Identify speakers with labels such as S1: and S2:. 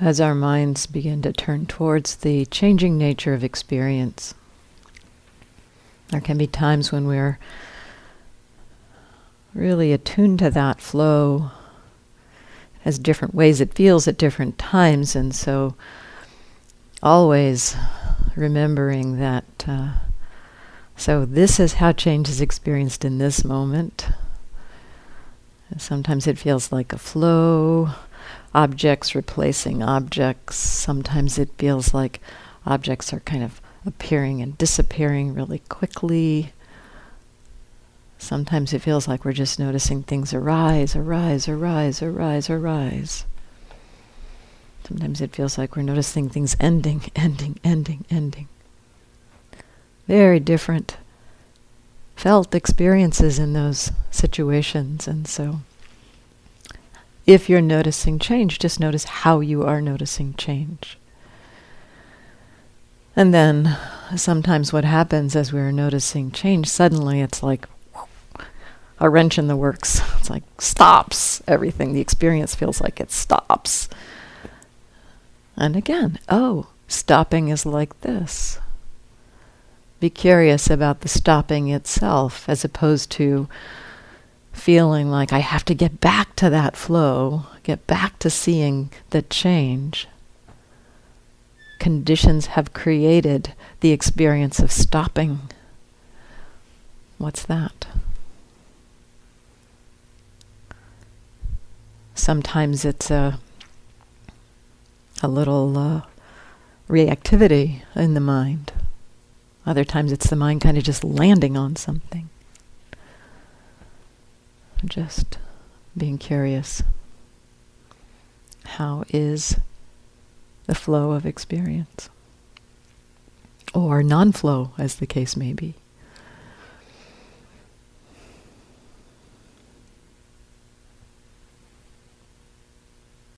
S1: as our minds begin to turn towards the changing nature of experience. There can be times when we're really attuned to that flow. It has different ways it feels at different times, and so always remembering that. Uh, so, this is how change is experienced in this moment. Sometimes it feels like a flow objects replacing objects. Sometimes it feels like objects are kind of appearing and disappearing really quickly. Sometimes it feels like we're just noticing things arise, arise, arise, arise, arise. Sometimes it feels like we're noticing things ending, ending, ending, ending. Very different felt experiences in those situations, and so if you're noticing change, just notice how you are noticing change. And then sometimes what happens as we're noticing change, suddenly it's like a wrench in the works. It's like stops everything. The experience feels like it stops. And again, oh, stopping is like this. Be curious about the stopping itself as opposed to feeling like I have to get back to that flow, get back to seeing the change. Conditions have created the experience of stopping. What's that? Sometimes it's a a little uh, reactivity in the mind. Other times it's the mind kind of just landing on something. Just being curious. How is the flow of experience? Or non flow, as the case may be.